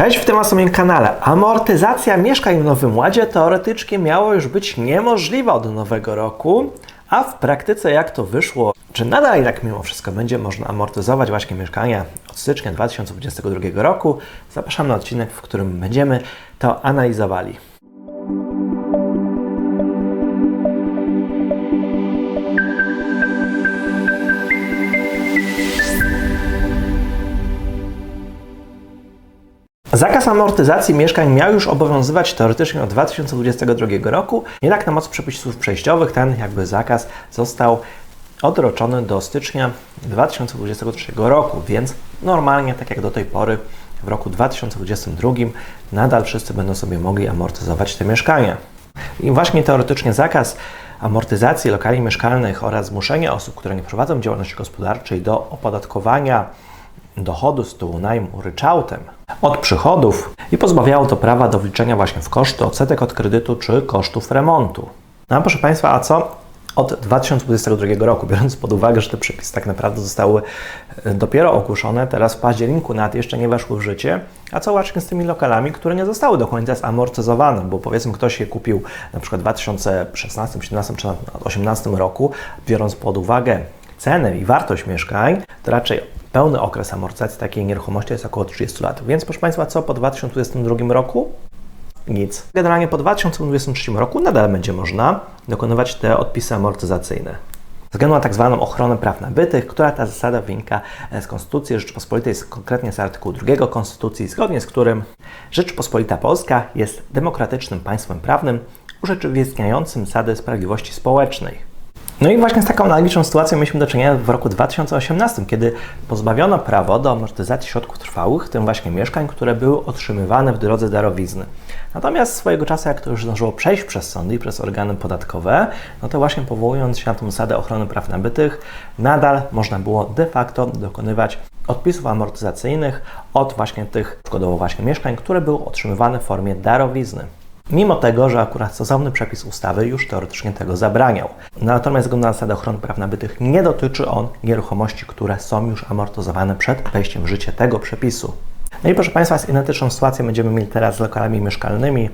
Cześć, w tym na moim kanale. Amortyzacja mieszkań w Nowym Ładzie teoretycznie miało już być niemożliwa od nowego roku, a w praktyce jak to wyszło? Czy nadal i tak mimo wszystko będzie można amortyzować właśnie mieszkania od stycznia 2022 roku? Zapraszam na odcinek, w którym będziemy to analizowali. Zakaz amortyzacji mieszkań miał już obowiązywać teoretycznie od 2022 roku, jednak na mocy przepisów przejściowych ten jakby zakaz został odroczony do stycznia 2023 roku, więc normalnie, tak jak do tej pory, w roku 2022 nadal wszyscy będą sobie mogli amortyzować te mieszkania. I właśnie teoretycznie zakaz amortyzacji lokali mieszkalnych oraz zmuszenie osób, które nie prowadzą działalności gospodarczej do opodatkowania dochodu z tytułu najmu ryczałtem od przychodów i pozbawiało to prawa do wliczenia właśnie w koszty odsetek od kredytu czy kosztów remontu. No proszę Państwa, a co od 2022 roku, biorąc pod uwagę, że te przepisy tak naprawdę zostały e, dopiero ogłoszone, teraz w październiku nawet jeszcze nie weszły w życie, a co właśnie z tymi lokalami, które nie zostały do końca zamortyzowane, bo powiedzmy ktoś je kupił na przykład w 2016, 2017 czy 2018 roku, biorąc pod uwagę cenę i wartość mieszkań, to raczej pełny okres amortyzacji takiej nieruchomości jest około 30 lat. Więc proszę Państwa, co po 2022 roku? Nic. Generalnie po 2023 roku nadal będzie można dokonywać te odpisy amortyzacyjne. Ze względu na tak zwaną ochronę praw nabytych, która ta zasada wynika z Konstytucji Rzeczypospolitej, konkretnie z artykułu 2 Konstytucji, zgodnie z którym Rzeczypospolita Polska jest demokratycznym państwem prawnym urzeczywistniającym zasady sprawiedliwości społecznej. No i właśnie z taką analogiczną sytuacją mieliśmy do czynienia w roku 2018, kiedy pozbawiono prawo do amortyzacji środków trwałych, w tym właśnie mieszkań, które były otrzymywane w drodze darowizny. Natomiast swojego czasu, jak to już zdążyło przejść przez sądy i przez organy podatkowe, no to właśnie powołując się na tę zasadę ochrony praw nabytych, nadal można było de facto dokonywać odpisów amortyzacyjnych od właśnie tych przykładowo właśnie mieszkań, które były otrzymywane w formie darowizny mimo tego, że akurat stosowny przepis ustawy już teoretycznie tego zabraniał. Natomiast względu na zasadę ochrony praw nabytych nie dotyczy on nieruchomości, które są już amortyzowane przed wejściem w życie tego przepisu. No i proszę Państwa, z identyczną sytuację będziemy mieli teraz z lokalami mieszkalnymi.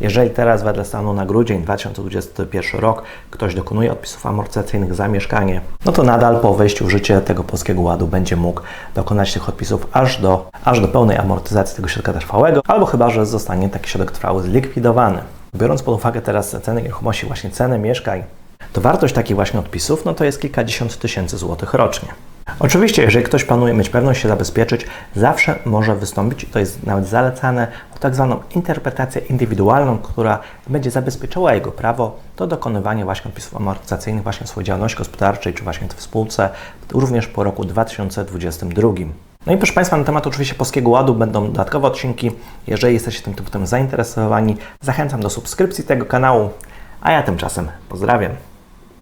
Jeżeli teraz wedle stanu na grudzień 2021 rok ktoś dokonuje odpisów amortyzacyjnych za mieszkanie, no to nadal po wejściu w życie tego Polskiego Ładu będzie mógł dokonać tych odpisów aż do, aż do pełnej amortyzacji tego środka trwałego, albo chyba, że zostanie taki środek trwały zlikwidowany. Biorąc pod uwagę teraz ceny nieruchomości, właśnie ceny mieszkań, to wartość takich właśnie odpisów no to jest kilkadziesiąt tysięcy złotych rocznie. Oczywiście, jeżeli ktoś planuje mieć pewność się zabezpieczyć, zawsze może wystąpić, to jest nawet zalecane, o tak zwaną interpretację indywidualną, która będzie zabezpieczała jego prawo do dokonywania właśnie odpisów amortyzacyjnych właśnie w swojej działalności gospodarczej, czy właśnie w spółce, również po roku 2022. No i proszę Państwa, na temat oczywiście Polskiego Ładu będą dodatkowe odcinki. Jeżeli jesteście tym tematem zainteresowani, zachęcam do subskrypcji tego kanału, a ja tymczasem pozdrawiam.